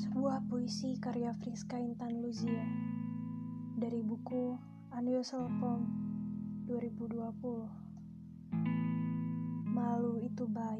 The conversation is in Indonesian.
sebuah puisi karya Friska Intan Luzia dari buku Unusual Poem 2020. Malu itu baik.